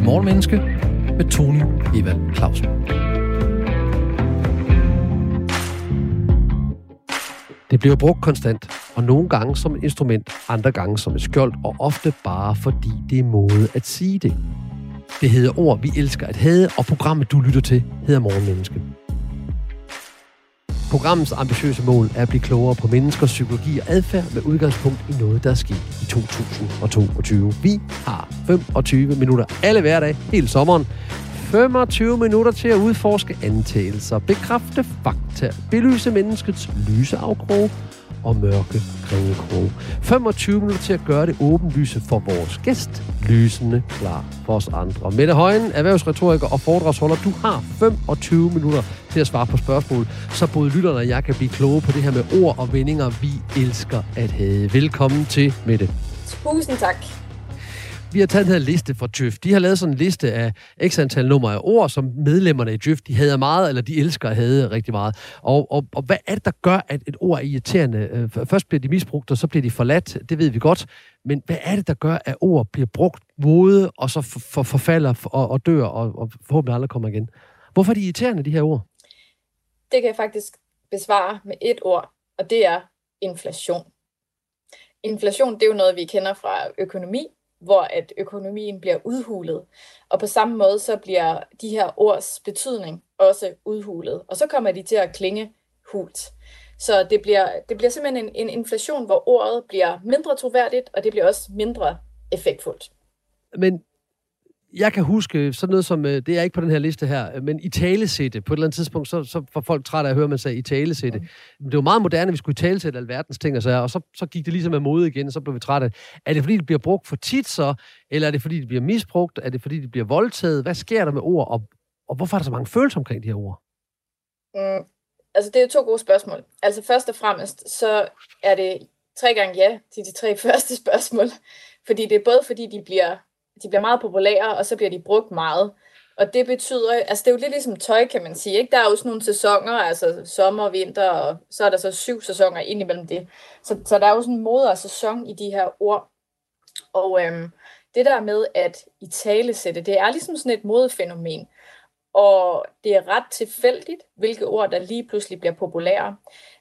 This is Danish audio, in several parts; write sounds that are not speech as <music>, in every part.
til Morgenmenneske med Tony Evald Clausen. Det bliver brugt konstant, og nogle gange som et instrument, andre gange som et skjold, og ofte bare fordi det er måde at sige det. Det hedder ord, vi elsker at have, og programmet, du lytter til, hedder Morgenmenneske. Programmets ambitiøse mål er at blive klogere på menneskers psykologi og adfærd med udgangspunkt i noget, der er sket i 2022. Vi har 25 minutter alle hverdag hele sommeren. 25 minutter til at udforske antagelser, bekræfte fakta, belyse menneskets lyse afkroge og mørke kringekrog. 25 minutter til at gøre det åbenlyse for vores gæst, lysende klar for os andre. Mette Højen, erhvervsretoriker og foredragsholder, du har 25 minutter til at svare på spørgsmål, så både lytterne og jeg kan blive kloge på det her med ord og vendinger, vi elsker at have. Velkommen til, Mette. Tusind tak. Vi har taget den her liste fra Djøf. De har lavet sådan en liste af x antal numre af ord, som medlemmerne i Djøf, de hader meget, eller de elsker at hade rigtig meget. Og, og, og hvad er det, der gør, at et ord er irriterende? Øh, først bliver de misbrugt, og så bliver de forladt. Det ved vi godt. Men hvad er det, der gør, at ord bliver brugt mode, og så for, for, forfalder og, og dør, og, og forhåbentlig aldrig kommer igen? Hvorfor er de irriterende, de her ord? Det kan jeg faktisk besvare med et ord, og det er inflation. Inflation, det er jo noget, vi kender fra økonomi, hvor at økonomien bliver udhulet. Og på samme måde så bliver de her ords betydning også udhulet. Og så kommer de til at klinge hult. Så det bliver, det bliver simpelthen en, en inflation, hvor ordet bliver mindre troværdigt, og det bliver også mindre effektfuldt. Men jeg kan huske sådan noget som, øh, det er ikke på den her liste her, øh, men i talesætte. På et eller andet tidspunkt, så, så var folk trætte af at høre, man sagde i talesætte. Mm. Det var meget moderne, at vi skulle i talesætte alverdens ting og så, og så, så gik det ligesom af mode igen, og så blev vi trætte. Er det fordi, det bliver brugt for tit så, eller er det fordi, det bliver misbrugt? Er det fordi, det bliver voldtaget? Hvad sker der med ord, og, og hvorfor er der så mange følelser omkring de her ord? Mm, altså, det er jo to gode spørgsmål. Altså, først og fremmest, så er det tre gange ja til de tre <laughs> første spørgsmål. Fordi det er både fordi, de bliver de bliver meget populære, og så bliver de brugt meget. Og det betyder, altså det er jo lidt ligesom tøj, kan man sige. Ikke? Der er jo sådan nogle sæsoner, altså sommer, vinter, og så er der så syv sæsoner ind imellem det. Så, så der er jo sådan en mode og sæson i de her ord. Og øhm, det der med at i tale sætte, det er ligesom sådan et modefænomen. Og det er ret tilfældigt, hvilke ord, der lige pludselig bliver populære.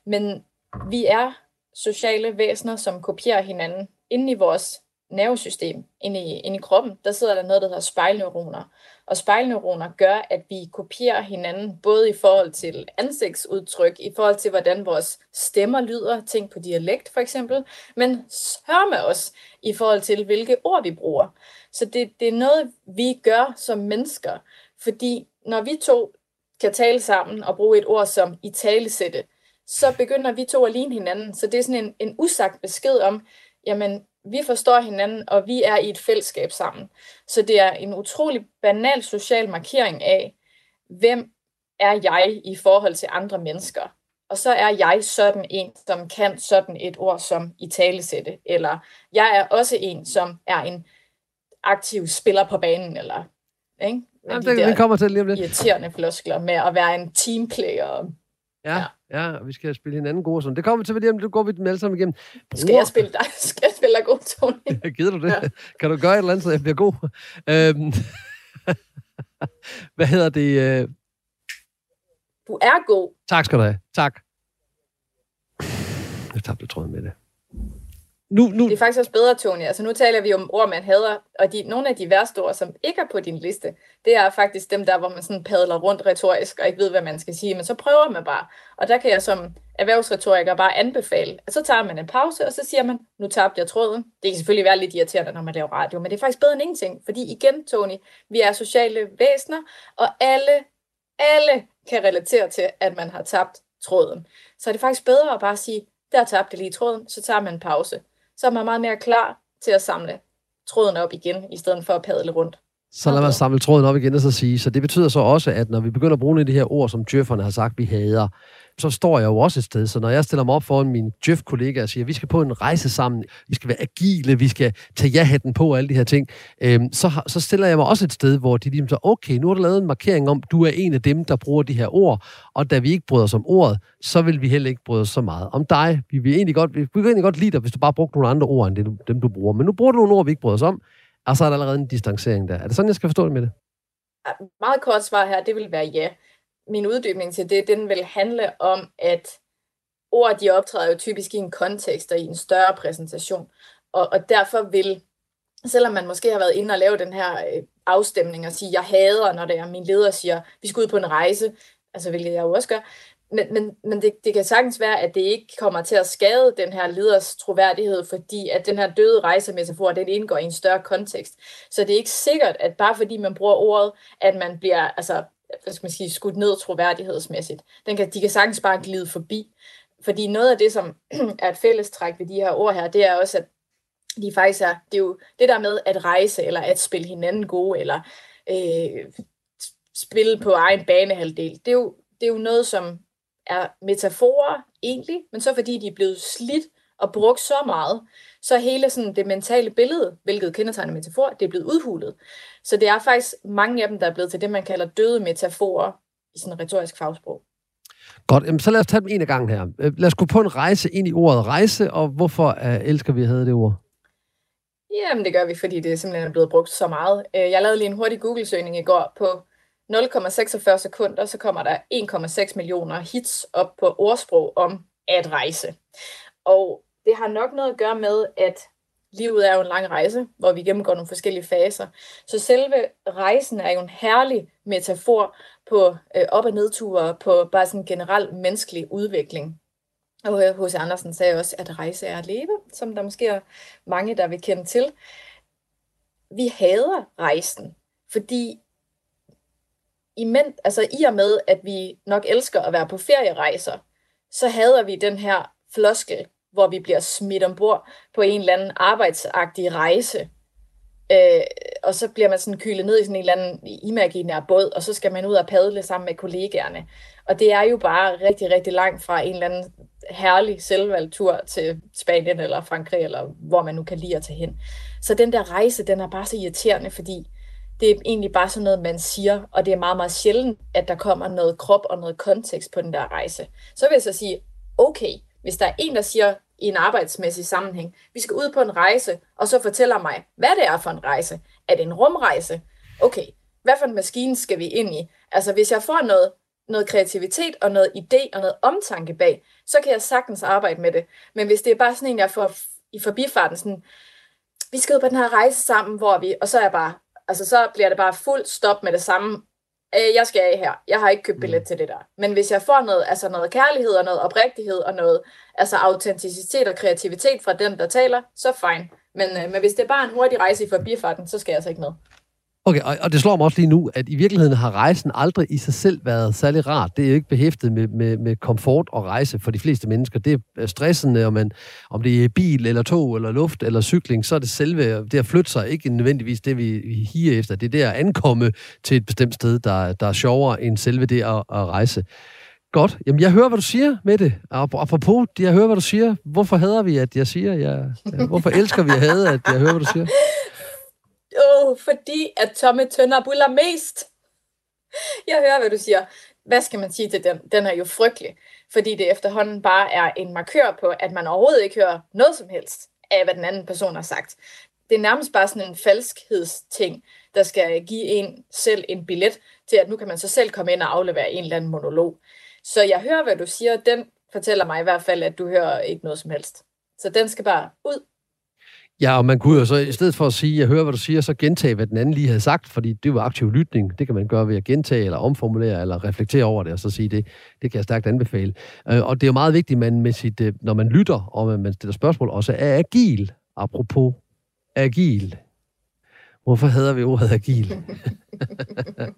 Men vi er sociale væsener, som kopierer hinanden inde i vores nervesystem inde i, inde i kroppen, der sidder der noget, der hedder spejlneuroner. Og spejlneuroner gør, at vi kopierer hinanden, både i forhold til ansigtsudtryk, i forhold til, hvordan vores stemmer lyder, tænk på dialekt for eksempel, men hør med os i forhold til, hvilke ord vi bruger. Så det, det er noget, vi gør som mennesker, fordi når vi to kan tale sammen og bruge et ord som i talesætte, så begynder vi to at ligne hinanden. Så det er sådan en, en usagt besked om, jamen, vi forstår hinanden, og vi er i et fællesskab sammen. Så det er en utrolig banal social markering af, hvem er jeg i forhold til andre mennesker. Og så er jeg sådan en, som kan sådan et ord som i talesætte, eller jeg er også en, som er en aktiv spiller på banen, eller ikke? Jamen, de det, vi kommer til lige om lidt. irriterende floskler med at være en teamplayer. Ja, ja, ja, vi skal spille hinanden gode sådan. Det kommer til lige om det går vi dem alle sammen igennem. Bror. Skal jeg spille dig? <laughs> Skal jeg spille dig god, Tony? Ja, <laughs> gider du det? Ja. Kan du gøre et eller andet, så jeg bliver god? Øhm, <laughs> hvad hedder det? Øh? Du er god. Tak skal du have. Tak. Jeg tabte tråden med det nu, nu... Det er faktisk også bedre, Tony. Altså nu taler vi om ord, man hader, og de, nogle af de værste ord, som ikke er på din liste, det er faktisk dem der, hvor man sådan padler rundt retorisk og ikke ved, hvad man skal sige, men så prøver man bare. Og der kan jeg som erhvervsretoriker bare anbefale, at så tager man en pause, og så siger man, nu tabte jeg tråden. Det kan selvfølgelig være lidt irriterende, når man laver radio, men det er faktisk bedre end ingenting, fordi igen, Tony, vi er sociale væsener, og alle, alle kan relatere til, at man har tabt tråden. Så er det faktisk bedre at bare sige, der tabte lige tråden, så tager man en pause så er man meget mere klar til at samle tråden op igen, i stedet for at padle rundt. Så lad mig samle tråden op igen og så sige. Så det betyder så også, at når vi begynder at bruge de her ord, som djøfferne har sagt, vi hader, så står jeg jo også et sted. Så når jeg stiller mig op foran min Jeff-kollega og siger, at vi skal på en rejse sammen, vi skal være agile, vi skal tage ja-hatten på og alle de her ting, øhm, så, så stiller jeg mig også et sted, hvor de ligesom så, okay, nu har du lavet en markering om, du er en af dem, der bruger de her ord, og da vi ikke bryder os om ordet, så vil vi heller ikke bryde os så meget om dig. Vi vil egentlig godt, vi vil egentlig godt lide dig, hvis du bare brugte nogle andre ord, end det, dem du bruger. Men nu bruger du nogle ord, vi ikke bryder os om og så er der allerede en distancering der. Er det sådan, jeg skal forstå det med det? Ah, meget kort svar her, det vil være ja. Min uddybning til det, den vil handle om, at ord, de optræder jo typisk i en kontekst og i en større præsentation. Og, og derfor vil, selvom man måske har været inde og lave den her øh, afstemning og sige, jeg hader, når det er, min leder siger, vi skal ud på en rejse, altså hvilket jeg jo også gør, men, men, men det, det kan sagtens være, at det ikke kommer til at skade den her leders troværdighed, fordi at den her døde rejsemetafor, den indgår i en større kontekst. Så det er ikke sikkert, at bare fordi man bruger ordet, at man bliver altså, hvad skal man sige, skudt ned troværdighedsmæssigt. Den kan, de kan sagtens bare glide forbi. Fordi noget af det, som <clears throat> er et fællestræk ved de her ord her, det er også, at de faktisk er, det er jo det der med at rejse, eller at spille hinanden gode, eller øh, spille på egen banehalvdel. Det er, jo, det er jo noget, som er metaforer egentlig, men så fordi de er blevet slidt og brugt så meget, så hele sådan det mentale billede, hvilket kendetegner metafor, det er blevet udhulet. Så det er faktisk mange af dem, der er blevet til det, man kalder døde metaforer i sådan retorisk fagsprog. Godt, Jamen, så lad os tage dem en af gangen her. Øh, lad os gå på en rejse ind i ordet rejse, og hvorfor uh, elsker vi at have det ord? Jamen, det gør vi, fordi det simpelthen er blevet brugt så meget. Øh, jeg lavede lige en hurtig Google-søgning i går på 0,46 sekunder, så kommer der 1,6 millioner hits op på ordsprog om at rejse. Og det har nok noget at gøre med, at livet er jo en lang rejse, hvor vi gennemgår nogle forskellige faser. Så selve rejsen er jo en herlig metafor på øh, op- og nedture, på bare sådan generel menneskelig udvikling. Og H.C. Andersen sagde også, at rejse er at leve, som der måske er mange, der vil kende til. Vi hader rejsen, fordi i, altså, i og med, at vi nok elsker at være på ferierejser, så hader vi den her floskel, hvor vi bliver smidt ombord på en eller anden arbejdsagtig rejse. Øh, og så bliver man sådan kylet ned i sådan en eller anden imaginær båd, og så skal man ud og padle sammen med kollegaerne. Og det er jo bare rigtig, rigtig langt fra en eller anden herlig selvvalgt tur til Spanien eller Frankrig, eller hvor man nu kan lide at tage hen. Så den der rejse, den er bare så irriterende, fordi det er egentlig bare sådan noget, man siger, og det er meget, meget sjældent, at der kommer noget krop og noget kontekst på den der rejse. Så vil jeg så sige, okay, hvis der er en, der siger i en arbejdsmæssig sammenhæng, vi skal ud på en rejse, og så fortæller mig, hvad det er for en rejse. Er det en rumrejse? Okay, hvad for en maskine skal vi ind i? Altså, hvis jeg får noget, noget kreativitet og noget idé og noget omtanke bag, så kan jeg sagtens arbejde med det. Men hvis det er bare sådan en, jeg får i forbifarten, sådan, vi skal ud på den her rejse sammen, hvor vi, og så er jeg bare, altså så bliver det bare fuld stop med det samme. Øh, jeg skal af her. Jeg har ikke købt billet mm. til det der. Men hvis jeg får noget, altså noget kærlighed og noget oprigtighed og noget altså autenticitet og kreativitet fra den, der taler, så fine. Men, øh, men hvis det er bare en hurtig rejse i forbifarten, så skal jeg altså ikke med. Okay, og, og det slår mig også lige nu, at i virkeligheden har rejsen aldrig i sig selv været særlig rart. Det er jo ikke behæftet med, med, med komfort og rejse for de fleste mennesker. Det er stressende, om, man, om det er bil, eller tog, eller luft, eller cykling, så er det selve, det at flytte sig, ikke nødvendigvis det, vi, vi higer efter. Det er det at ankomme til et bestemt sted, der, der er sjovere end selve det at, at rejse. Godt. Jamen, jeg hører, hvad du siger med det. Apropos, jeg hører, hvad du siger. Hvorfor hader vi, at jeg siger, jeg, hvorfor elsker vi at hade, at jeg hører, hvad du siger? Oh, fordi at tomme tønder buller mest. Jeg hører, hvad du siger. Hvad skal man sige til den? Den er jo frygtelig, fordi det efterhånden bare er en markør på, at man overhovedet ikke hører noget som helst af, hvad den anden person har sagt. Det er nærmest bare sådan en falskhedsting, der skal give en selv en billet til, at nu kan man så selv komme ind og aflevere en eller anden monolog. Så jeg hører, hvad du siger. Den fortæller mig i hvert fald, at du hører ikke noget som helst. Så den skal bare ud Ja, og man kunne jo så, i stedet for at sige, jeg hører, hvad du siger, så gentage, hvad den anden lige havde sagt, fordi det var aktiv lytning. Det kan man gøre ved at gentage, eller omformulere, eller reflektere over det, og så sige det. Det kan jeg stærkt anbefale. Øh, og det er jo meget vigtigt, man med sit, øh, når man lytter, og man stiller spørgsmål, også er agil. Apropos agil. Hvorfor hedder vi ordet agil? <laughs>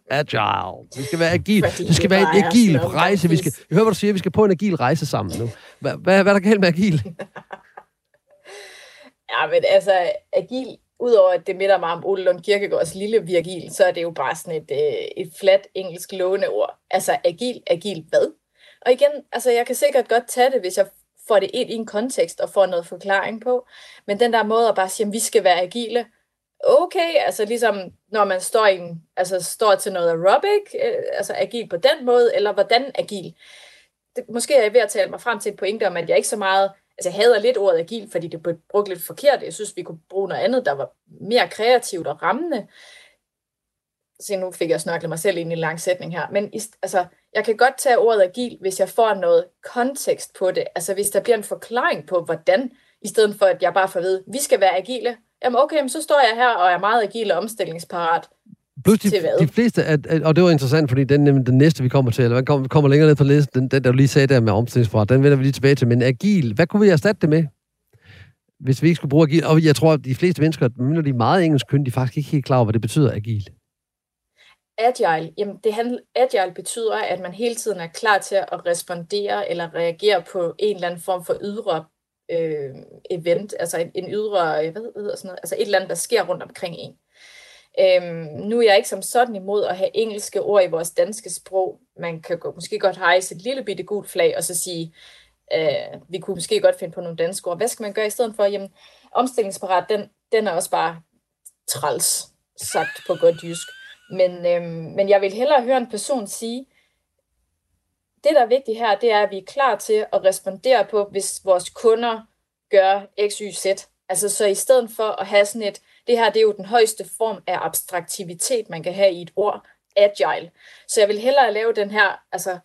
Agile. Vi skal være agil. Det skal være en agil rejse. Vi skal, jeg hører, hvad du siger. Vi skal på en agil rejse sammen nu. Hvad, hvad, hvad er der galt med agil? <laughs> Men altså, agil, udover at det minder mig om Ole Lund Kirkegaards lille virgil, så er det jo bare sådan et, øh, et flat engelsk låneord. Altså, agil, agil hvad? Og igen, altså, jeg kan sikkert godt tage det, hvis jeg får det ind i en kontekst og får noget forklaring på. Men den der måde at bare sige, at vi skal være agile, okay, altså ligesom når man står, i en, altså står til noget aerobic, øh, altså agil på den måde, eller hvordan agil. Det, måske er jeg ved at tale mig frem til et pointe om, at jeg ikke så meget altså jeg hader lidt ordet agil, fordi det blev brugt lidt forkert. Jeg synes, vi kunne bruge noget andet, der var mere kreativt og rammende. Se, nu fik jeg snakket mig selv ind i en lang sætning her. Men altså, jeg kan godt tage ordet agil, hvis jeg får noget kontekst på det. Altså hvis der bliver en forklaring på, hvordan, i stedet for at jeg bare får at vide, vi skal være agile. Jamen okay, så står jeg her og er meget agil og omstillingsparat. Plus de, de fleste, at, at, og det var interessant, fordi den, den næste, vi kommer til, eller vi kommer, kommer længere ned på listen, den, den, der du lige sagde der med omstillingsparat, den vender vi lige tilbage til. Men agil, hvad kunne vi erstatte det med? Hvis vi ikke skulle bruge agil, og jeg tror, at de fleste mennesker, når de er meget engelsk køn, de er faktisk ikke helt klar over, hvad det betyder agil. Agile, jamen det handler, agile betyder, at man hele tiden er klar til at respondere eller reagere på en eller anden form for ydre øh, event, altså en, en ydre, hvad, hvad hedder sådan noget, altså et eller andet, der sker rundt omkring en. Øhm, nu er jeg ikke som sådan imod at have engelske ord i vores danske sprog. Man kan måske godt hejse et lille bitte gult flag og så sige, øh, vi kunne måske godt finde på nogle danske ord. Hvad skal man gøre i stedet for? Jamen, omstillingsparat, den, den er også bare træls, sagt på godt jysk. Men, øhm, men jeg vil hellere høre en person sige, det, der er vigtigt her, det er, at vi er klar til at respondere på, hvis vores kunder gør x, y, z. Altså så i stedet for at have sådan et, det her det er jo den højeste form af abstraktivitet, man kan have i et ord, agile. Så jeg vil hellere lave den her, altså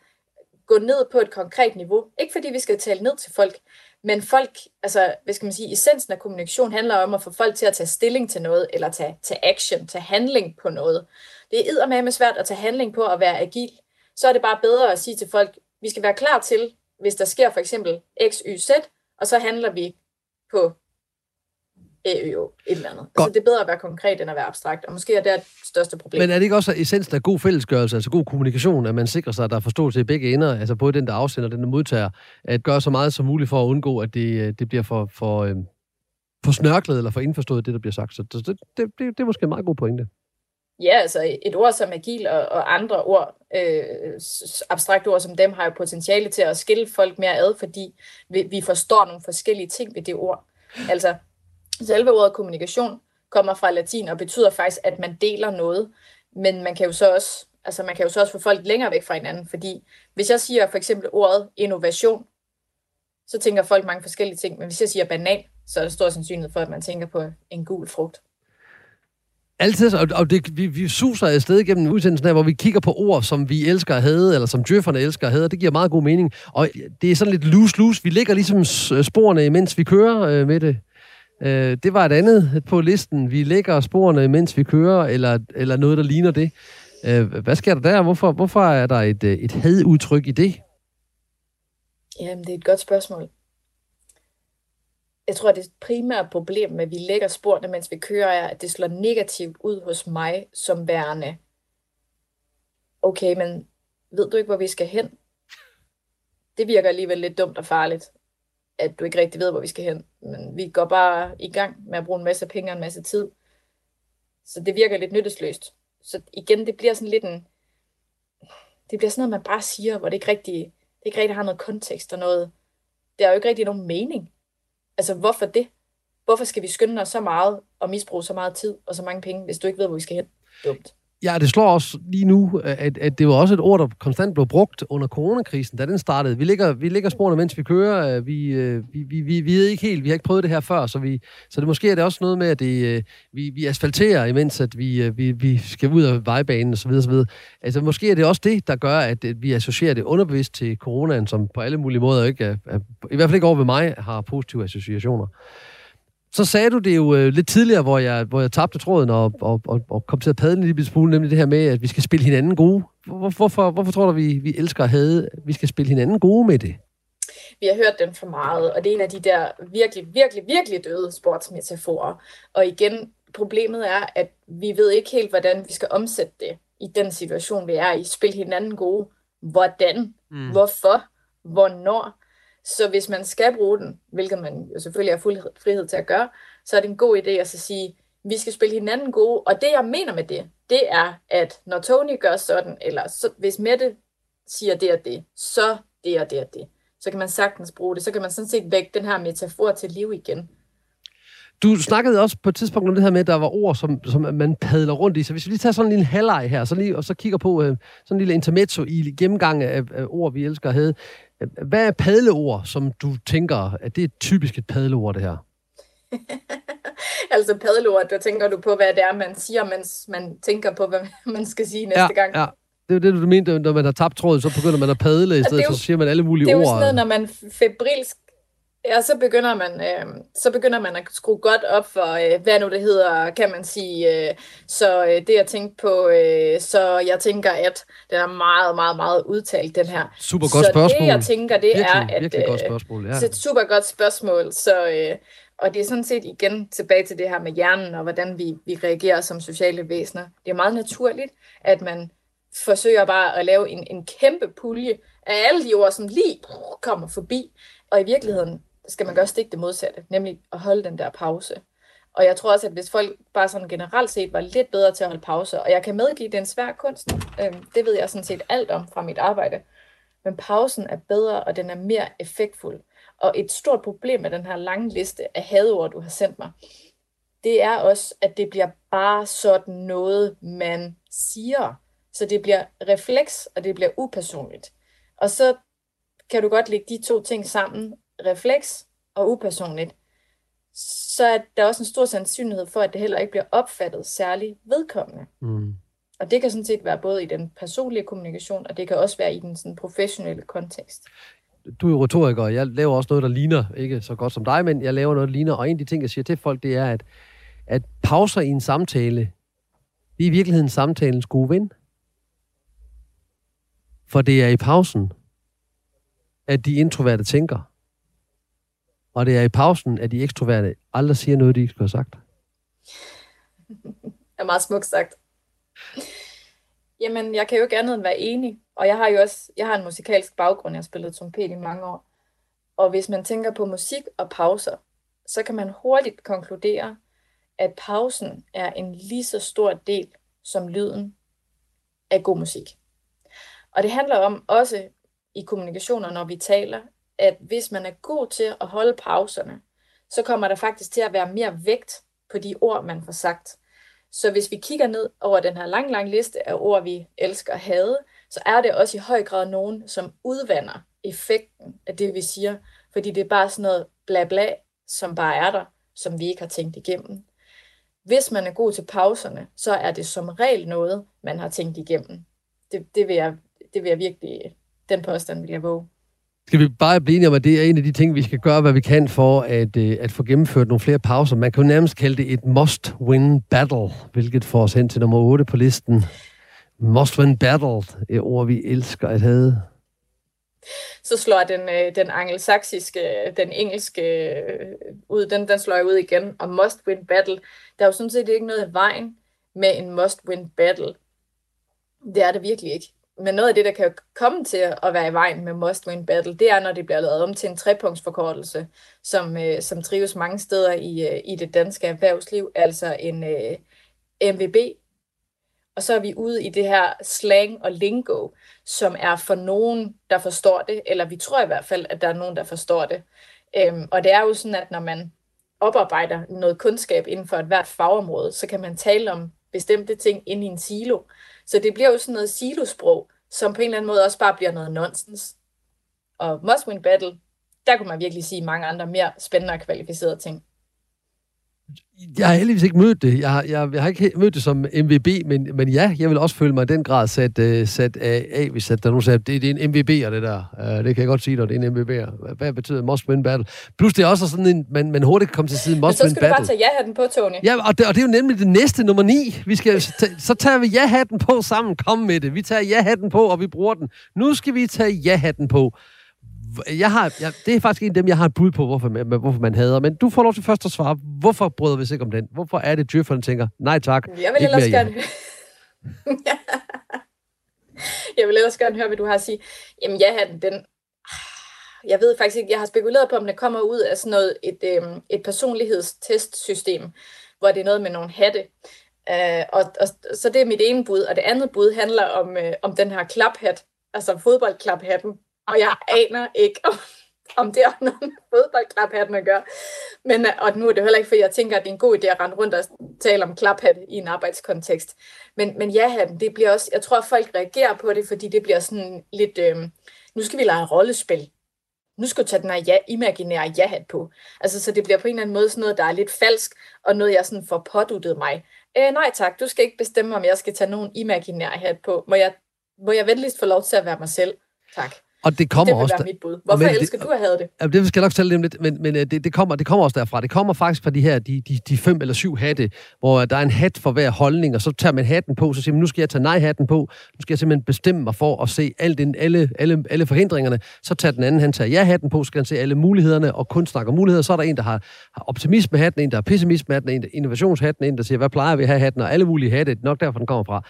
gå ned på et konkret niveau. Ikke fordi vi skal tale ned til folk, men folk, altså, hvad skal man sige, essensen af kommunikation handler om at få folk til at tage stilling til noget, eller tage, tage action, tage handling på noget. Det er med svært at tage handling på at være agil. Så er det bare bedre at sige til folk, vi skal være klar til, hvis der sker for eksempel X, Y, Z, og så handler vi på AØO, et eller andet. Altså, det er bedre at være konkret, end at være abstrakt, og måske er det det største problem. Men er det ikke også essensen af god fællesgørelse, altså god kommunikation, at man sikrer sig, at der er forståelse i begge ender, altså både den, der afsender og den, der modtager, at gøre så meget som muligt for at undgå, at det, det bliver for, for, øh, for snørklet eller for indforstået, det, der bliver sagt. Så det, det, det, det er måske en meget god pointe. Ja, altså et ord som agil og, og andre ord, øh, abstrakte ord som dem, har jo potentiale til at skille folk mere ad, fordi vi, vi forstår nogle forskellige ting ved det ord. Altså, selve ordet kommunikation kommer fra latin og betyder faktisk, at man deler noget, men man kan jo så også, altså man kan jo så også få folk længere væk fra hinanden, fordi hvis jeg siger for eksempel ordet innovation, så tænker folk mange forskellige ting, men hvis jeg siger banan, så er der stor sandsynlighed for, at man tænker på en gul frugt. Altid, og, og det, vi, vi suser afsted gennem udsendelsen her, hvor vi kigger på ord, som vi elsker at have, eller som djøfferne elsker at have, det giver meget god mening. Og det er sådan lidt loose-loose. Vi lægger ligesom sporene, mens vi kører øh, med det. Øh, det var et andet på listen. Vi lægger sporene, mens vi kører, eller, eller noget, der ligner det. Øh, hvad sker der der? Hvorfor, hvorfor er der et, øh, et hadudtryk i det? Jamen, det er et godt spørgsmål jeg tror, at det primære problem med, at vi lægger sporene, mens vi kører, er, at det slår negativt ud hos mig som værende. Okay, men ved du ikke, hvor vi skal hen? Det virker alligevel lidt dumt og farligt, at du ikke rigtig ved, hvor vi skal hen. Men vi går bare i gang med at bruge en masse penge og en masse tid. Så det virker lidt nyttesløst. Så igen, det bliver sådan lidt en... Det bliver sådan noget, man bare siger, hvor det ikke rigtig, det ikke rigtig har noget kontekst og noget... Det har jo ikke rigtig nogen mening. Altså, hvorfor det? Hvorfor skal vi skynde os så meget og misbruge så meget tid og så mange penge, hvis du ikke ved, hvor vi skal hen? Dumt. Ja, det slår også lige nu, øh, at, at det var også et ord, der konstant blev brugt under coronakrisen, da den startede. Vi ligger, vi ligger sporene, mens vi kører. Øh, vi, øh, vi, vi, vi, vi ved ikke helt, vi har ikke prøvet det her før, så, vi, så det måske er det også noget med, at det, vi, vi asfalterer, imens at vi, vi, vi skal ud af vejbanen osv. osv. Altså måske er det også det, der gør, at vi associerer det underbevidst til coronaen, som på alle mulige måder ikke er, er i hvert fald ikke over ved mig, har positive associationer. Så sagde du det jo øh, lidt tidligere, hvor jeg, hvor jeg tabte tråden og, og, og, og kom til at padle en lille smule, nemlig det her med, at vi skal spille hinanden gode. Hvor, hvorfor, hvorfor tror du, vi, vi elsker at have, vi skal spille hinanden gode med det? Vi har hørt den for meget, og det er en af de der virkelig, virkelig, virkelig døde sportsmetaforer. Og igen, problemet er, at vi ved ikke helt, hvordan vi skal omsætte det i den situation, vi er i. Spil hinanden gode. Hvordan? Mm. Hvorfor? Hvornår? Så hvis man skal bruge den, hvilket man jo selvfølgelig har fuld frihed til at gøre, så er det en god idé at så sige, vi skal spille hinanden gode. Og det, jeg mener med det, det er, at når Tony gør sådan, eller så, hvis Mette siger det og det, så det og det og det, så kan man sagtens bruge det. Så kan man sådan set vække den her metafor til liv igen. Du snakkede også på et tidspunkt om det her med, at der var ord, som, som man padler rundt i. Så hvis vi lige tager sådan en lille halvleg her, så lige, og så kigger på øh, sådan en lille intermezzo i gennemgang af, af ord, vi elsker at have. Hvad er padleord, som du tænker, at det er typisk et padleord, det her? <laughs> altså padleord, der tænker du på, hvad det er, man siger, mens man tænker på, hvad <laughs> man skal sige næste ja, gang. Ja, det er det, du mente, når man har tabt tråden, så begynder man at padle i stedet, jo, så siger man alle mulige ord. Det er jo sådan noget, når man febrilsk Ja, så begynder man, øh, så begynder man at skrue godt op for, øh, hvad nu det hedder, kan man sige. Øh, så øh, det jeg tænkte på, øh, så jeg tænker, at den er meget, meget, meget udtalt, den her. Super godt så spørgsmål. det jeg tænker, det virkelig, er, at virkelig godt øh, spørgsmål, ja. er et super godt spørgsmål. Så, øh, og det er sådan set igen tilbage til det her med hjernen, og hvordan vi, vi reagerer som sociale væsener. Det er meget naturligt, at man forsøger bare at lave en, en kæmpe pulje af alle de ord, som lige kommer forbi. Og i virkeligheden skal man gøre stik det modsatte, nemlig at holde den der pause. Og jeg tror også, at hvis folk bare sådan generelt set var lidt bedre til at holde pause, og jeg kan medgive, den det er en svær kunst, øh, det ved jeg sådan set alt om fra mit arbejde, men pausen er bedre, og den er mere effektfuld. Og et stort problem med den her lange liste af hadord, du har sendt mig, det er også, at det bliver bare sådan noget, man siger. Så det bliver refleks, og det bliver upersonligt. Og så kan du godt lægge de to ting sammen, refleks og upersonligt, så er der også en stor sandsynlighed for, at det heller ikke bliver opfattet særlig vedkommende. Mm. Og det kan sådan set være både i den personlige kommunikation, og det kan også være i den sådan, professionelle kontekst. Du er jo retoriker, og jeg laver også noget, der ligner, ikke så godt som dig, men jeg laver noget, der ligner. Og en af de ting, jeg siger til folk, det er, at, at pauser i en samtale, det er i virkeligheden samtalens gode ven. For det er i pausen, at de introverte tænker. Og det er i pausen, at de ekstroverte aldrig siger noget, de ikke skulle have sagt. Det er meget smukt sagt. Jamen, jeg kan jo ikke andet end være enig. Og jeg har jo også jeg har en musikalsk baggrund. Jeg har spillet trompet i mange år. Og hvis man tænker på musik og pauser, så kan man hurtigt konkludere, at pausen er en lige så stor del som lyden af god musik. Og det handler om også i kommunikationer, når vi taler, at hvis man er god til at holde pauserne, så kommer der faktisk til at være mere vægt på de ord, man får sagt. Så hvis vi kigger ned over den her lang, lang liste af ord, vi elsker at have, så er det også i høj grad nogen, som udvander effekten af det, vi siger, fordi det er bare sådan noget bla bla, som bare er der, som vi ikke har tænkt igennem. Hvis man er god til pauserne, så er det som regel noget, man har tænkt igennem. Det, det, vil, jeg, det vil jeg virkelig, den påstand vil jeg våge. Skal vi bare blive enige om, at det er en af de ting, vi skal gøre, hvad vi kan for at, øh, at få gennemført nogle flere pauser. Man kan jo nærmest kalde det et must-win battle, hvilket får os hen til nummer 8 på listen. Must-win battle, et ord, vi elsker at have. Så slår den, øh, den angelsaksiske, øh, den engelske ud, den, den slår jeg ud igen. Og must-win battle, der er jo sådan set ikke noget i vejen med en must-win battle. Det er det virkelig ikke men noget af det, der kan komme til at være i vejen med Must Win Battle, det er, når det bliver lavet om til en trepunktsforkortelse, som, øh, som trives mange steder i, øh, i det danske erhvervsliv, altså en øh, MVB. Og så er vi ude i det her slang og lingo, som er for nogen, der forstår det, eller vi tror i hvert fald, at der er nogen, der forstår det. Øhm, og det er jo sådan, at når man oparbejder noget kundskab inden for et hvert fagområde, så kan man tale om bestemte ting ind i en silo. Så det bliver jo sådan noget silosprog, som på en eller anden måde også bare bliver noget nonsens. Og Must Win Battle, der kunne man virkelig sige mange andre mere spændende og kvalificerede ting. Jeg har heldigvis ikke mødt det. Jeg har, jeg, jeg har ikke mødt det som MVB, men, men ja, jeg vil også føle mig i den grad sat, uh, sat af, af, hvis at der nu sagde, det, det er en MVB'er, det der. Uh, det kan jeg godt sige dig, det er en MVB'er. Hvad, betyder must win battle? Plus det er også sådan en, man, man hurtigt kan komme til siden must win battle. så skal du bare tage ja-hatten på, Tony. Ja, og det, og det er jo nemlig det næste nummer 9. Vi skal, så tager vi ja-hatten på sammen. Kom med det. Vi tager ja-hatten på, og vi bruger den. Nu skal vi tage ja-hatten på jeg har, jeg, det er faktisk en af dem, jeg har et bud på, hvorfor man, hvorfor man hader. Men du får lov til først at svare. Hvorfor bryder vi sig ikke om den? Hvorfor er det, djøfferne tænker, nej tak, Jeg vil ellers gerne... <laughs> jeg vil ellers gerne høre, hvad du har at sige. Jamen, ja, den, den... Jeg ved faktisk ikke, jeg har spekuleret på, om det kommer ud af sådan noget, et, øhm, et personlighedstestsystem, hvor det er noget med nogle hatte. Uh, og, og, så det er mit ene bud, og det andet bud handler om, øh, om den her klaphat, altså fodboldklaphatten, og jeg aner ikke, om, om det har noget med fodboldklaphatten at gøre. Men, og nu er det heller ikke, fordi jeg tænker, at det er en god idé at rende rundt og tale om klaphat i en arbejdskontekst. Men, men ja, det bliver også, jeg tror, at folk reagerer på det, fordi det bliver sådan lidt, øh, nu skal vi lege rollespil. Nu skal du tage den her ja, imaginære ja-hat på. Altså, så det bliver på en eller anden måde sådan noget, der er lidt falsk, og noget, jeg sådan får påduttet mig. Øh, nej tak, du skal ikke bestemme, om jeg skal tage nogen imaginær hat på. Må jeg, må jeg venligst få lov til at være mig selv? Tak. Og det kommer det også... være mit bud. Hvorfor men det- elsker du at have det? Ja, det skal jeg nok fortælle dem lidt, men, men øh, det, det, kommer, det kommer også derfra. Det kommer faktisk fra de her, de, de, de fem eller syv hatte, hvor der er en hat for hver holdning, og så tager man hatten på, så siger man, nu skal jeg tage nej-hatten på, nu skal jeg simpelthen bestemme mig for at se alle, den, alle, alle, alle forhindringerne, så tager den anden, han tager ja-hatten på, så skal han se alle mulighederne, og kun snakke om muligheder, så er der en, der har, har optimisme-hatten, en, der har pessimisme-hatten, en, der innovationshatten, en, der siger, hvad plejer vi at have hatten, og alle mulige hatte, det er nok derfor, den kommer fra.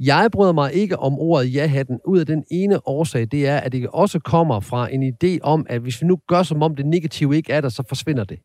Jeg bryder mig ikke om ordet ja-hatten, ud af den ene årsag, det er, at det også kommer fra en idé om, at hvis vi nu gør som om det negative ikke er der, så forsvinder det.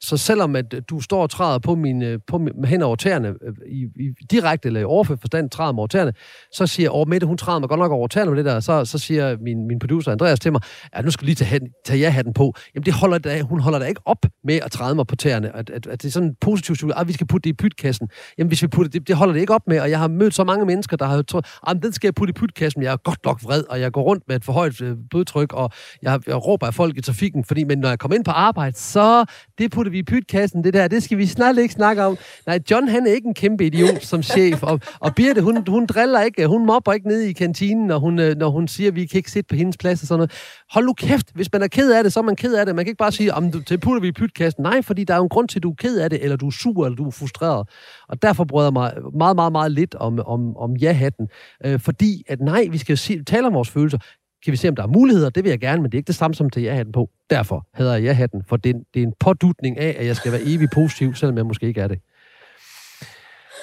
Så selvom at øh, du står og træder på min, øh, på min, hen over tæerne, øh, i, i direkte eller i overført forstand træder mig over tæerne, så siger jeg, Mette, hun træder mig godt nok over tæerne med det der, så, så siger min, min producer Andreas til mig, at nu skal du lige tage, hen, tage ja-hatten på. Jamen det holder da, hun holder da ikke op med at træde mig på tæerne, at, at, at det er sådan positivt, at ah, vi skal putte det i pytkassen. Jamen hvis vi putter det, det holder det ikke op med, og jeg har mødt så mange mennesker, der har troet, at ah, den skal jeg putte i pytkassen, jeg er godt nok vred, og jeg går rundt med et forhøjet højt blodtryk, og jeg, jeg råber af folk i trafikken, fordi men når jeg kommer ind på arbejde, så det putter vi i pytkassen, det der, det skal vi snart ikke snakke om. Nej, John han er ikke en kæmpe idiot som chef, og, og Birte, hun, hun driller ikke, hun mobber ikke ned i kantinen, når hun, øh, når hun siger, at vi kan ikke sidde på hendes plads og sådan noget. Hold nu kæft, hvis man er ked af det, så er man ked af det. Man kan ikke bare sige, om du putter vi i pytkassen. Nej, fordi der er jo en grund til, at du er ked af det, eller du er sur, eller du er frustreret. Og derfor bryder jeg mig meget, meget, meget lidt om, om, om ja-hatten. Øh, fordi at nej, vi skal sige, tale om vores følelser. Kan vi se, om der er muligheder? Det vil jeg gerne, men det er ikke det samme som til ja-hatten på. Derfor hedder jeg ja-hatten, for det, det er en pådutning af, at jeg skal være evig positiv, selvom jeg måske ikke er det.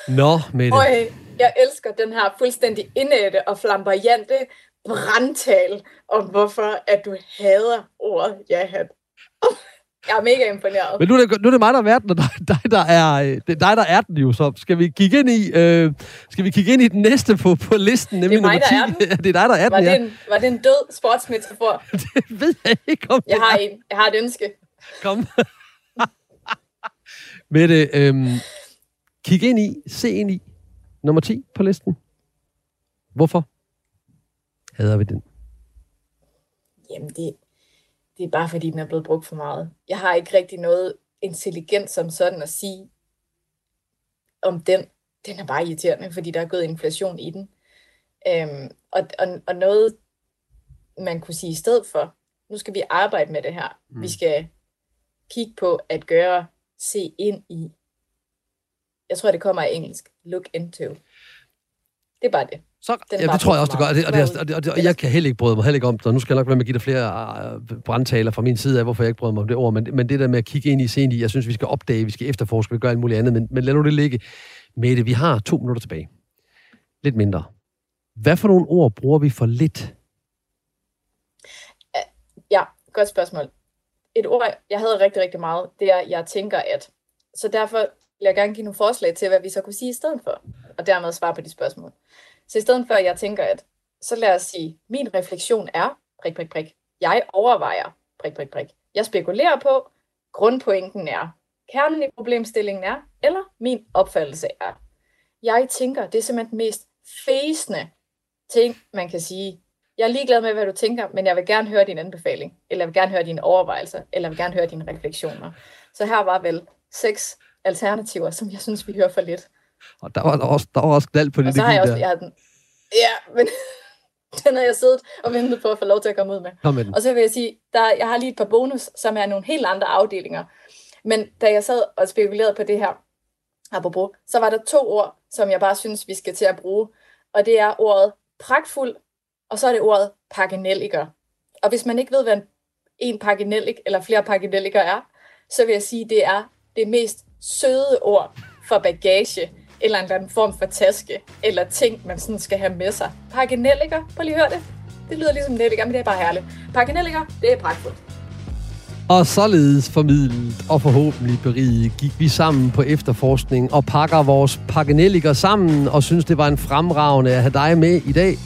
Nå, Mette. Øj, jeg elsker den her fuldstændig indætte og flamboyante brandtal om, hvorfor at du hader ordet ja-hat. Jeg er mega imponeret. Men nu er, det, nu er det mig, der er verden, og dig, dig, der er, øh, det er dig, der er den jo. Så skal vi kigge ind i, øh, skal vi kigge ind i den næste på, på listen, nemlig mig, nummer 10? der er den. <laughs> Det er dig, der er Var den, ja. det, en, var det en død sportsmetafor? <laughs> Det ved jeg ikke, om Jeg det har, er. en, jeg har et ønske. Kom. <laughs> Mette, øhm, kig ind i, se ind i, nummer 10 på listen. Hvorfor hader vi den? Jamen, det, det er bare fordi, den er blevet brugt for meget. Jeg har ikke rigtig noget intelligent som sådan at sige om den. Den er bare irriterende, fordi der er gået inflation i den. Øhm, og, og, og noget, man kunne sige i stedet for, nu skal vi arbejde med det her. Mm. Vi skal kigge på at gøre, se ind i. Jeg tror, det kommer af engelsk. Look into. Det er bare det. Så, Den ja, det tror jeg også, det for gør. Og, det, og, det, og, det, og, det, og jeg kan heller ikke bryde mig heller ikke om det. Og nu skal jeg nok være med at give dig flere uh, brandtaler fra min side af, hvorfor jeg ikke bryder mig om det ord. Men, men det der med at kigge ind i, ind i, jeg synes, vi skal opdage, vi skal efterforske, vi gør alt muligt andet. Men, men lad nu det ligge. Mette, vi har to minutter tilbage. Lidt mindre. Hvad for nogle ord bruger vi for lidt? Ja, godt spørgsmål. Et ord, jeg havde rigtig, rigtig meget, det er, jeg tænker at. Så derfor vil jeg gerne give nogle forslag til, hvad vi så kunne sige i stedet for, og dermed svare på de spørgsmål. Så i stedet for, at jeg tænker at, så lad os sige, min refleksion er, prik, prik, prik. Jeg overvejer, prik, prik, prik. Jeg spekulerer på, grundpointen er, kernen i problemstillingen er, eller min opfattelse er. Jeg tænker, det er simpelthen den mest fæsende ting, man kan sige. Jeg er ligeglad med, hvad du tænker, men jeg vil gerne høre din anbefaling, eller jeg vil gerne høre dine overvejelser, eller jeg vil gerne høre dine refleksioner. Så her var vel seks alternativer, som jeg synes, vi hører for lidt. Og der var, der også, der var også knald på det. Og så har jeg også, jeg har den, ja, men <laughs> den har jeg siddet og ventet på at få lov til at komme ud med. Kom med den. Og så vil jeg sige, der, jeg har lige et par bonus, som er nogle helt andre afdelinger. Men da jeg sad og spekulerede på det her, apropos, så var der to ord, som jeg bare synes, vi skal til at bruge. Og det er ordet pragtfuld, og så er det ordet pakkenelliker. Og hvis man ikke ved, hvad en, en pakkenellik eller flere pakkenelliker er, så vil jeg sige, det er det mest søde ord for bagage, eller en eller anden form for taske, eller ting, man sådan skal have med sig. Pakkenelliker, prøv lige at høre det. Det lyder ligesom nelliker, men det er bare herligt. Pakkenelliker, det er pragtfuldt. Og således formidlet og forhåbentlig beriget gik vi sammen på efterforskning og pakker vores pakkenelliker sammen og synes, det var en fremragende at have dig med i dag.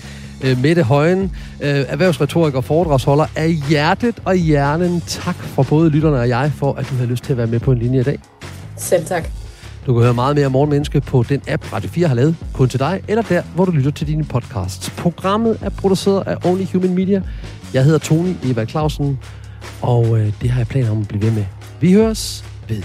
øh, Mette Højen, øh, erhvervsretoriker og foredragsholder af hjertet og hjernen. Tak for både lytterne og jeg, for at du har lyst til at være med på en linje i dag. Selv tak. Du kan høre meget mere Morgenmenneske på den app, Radio 4 har lavet, kun til dig, eller der, hvor du lytter til dine podcasts. Programmet er produceret af Only Human Media. Jeg hedder Tony Eva Clausen, og øh, det har jeg planer om at blive ved med. Vi høres ved.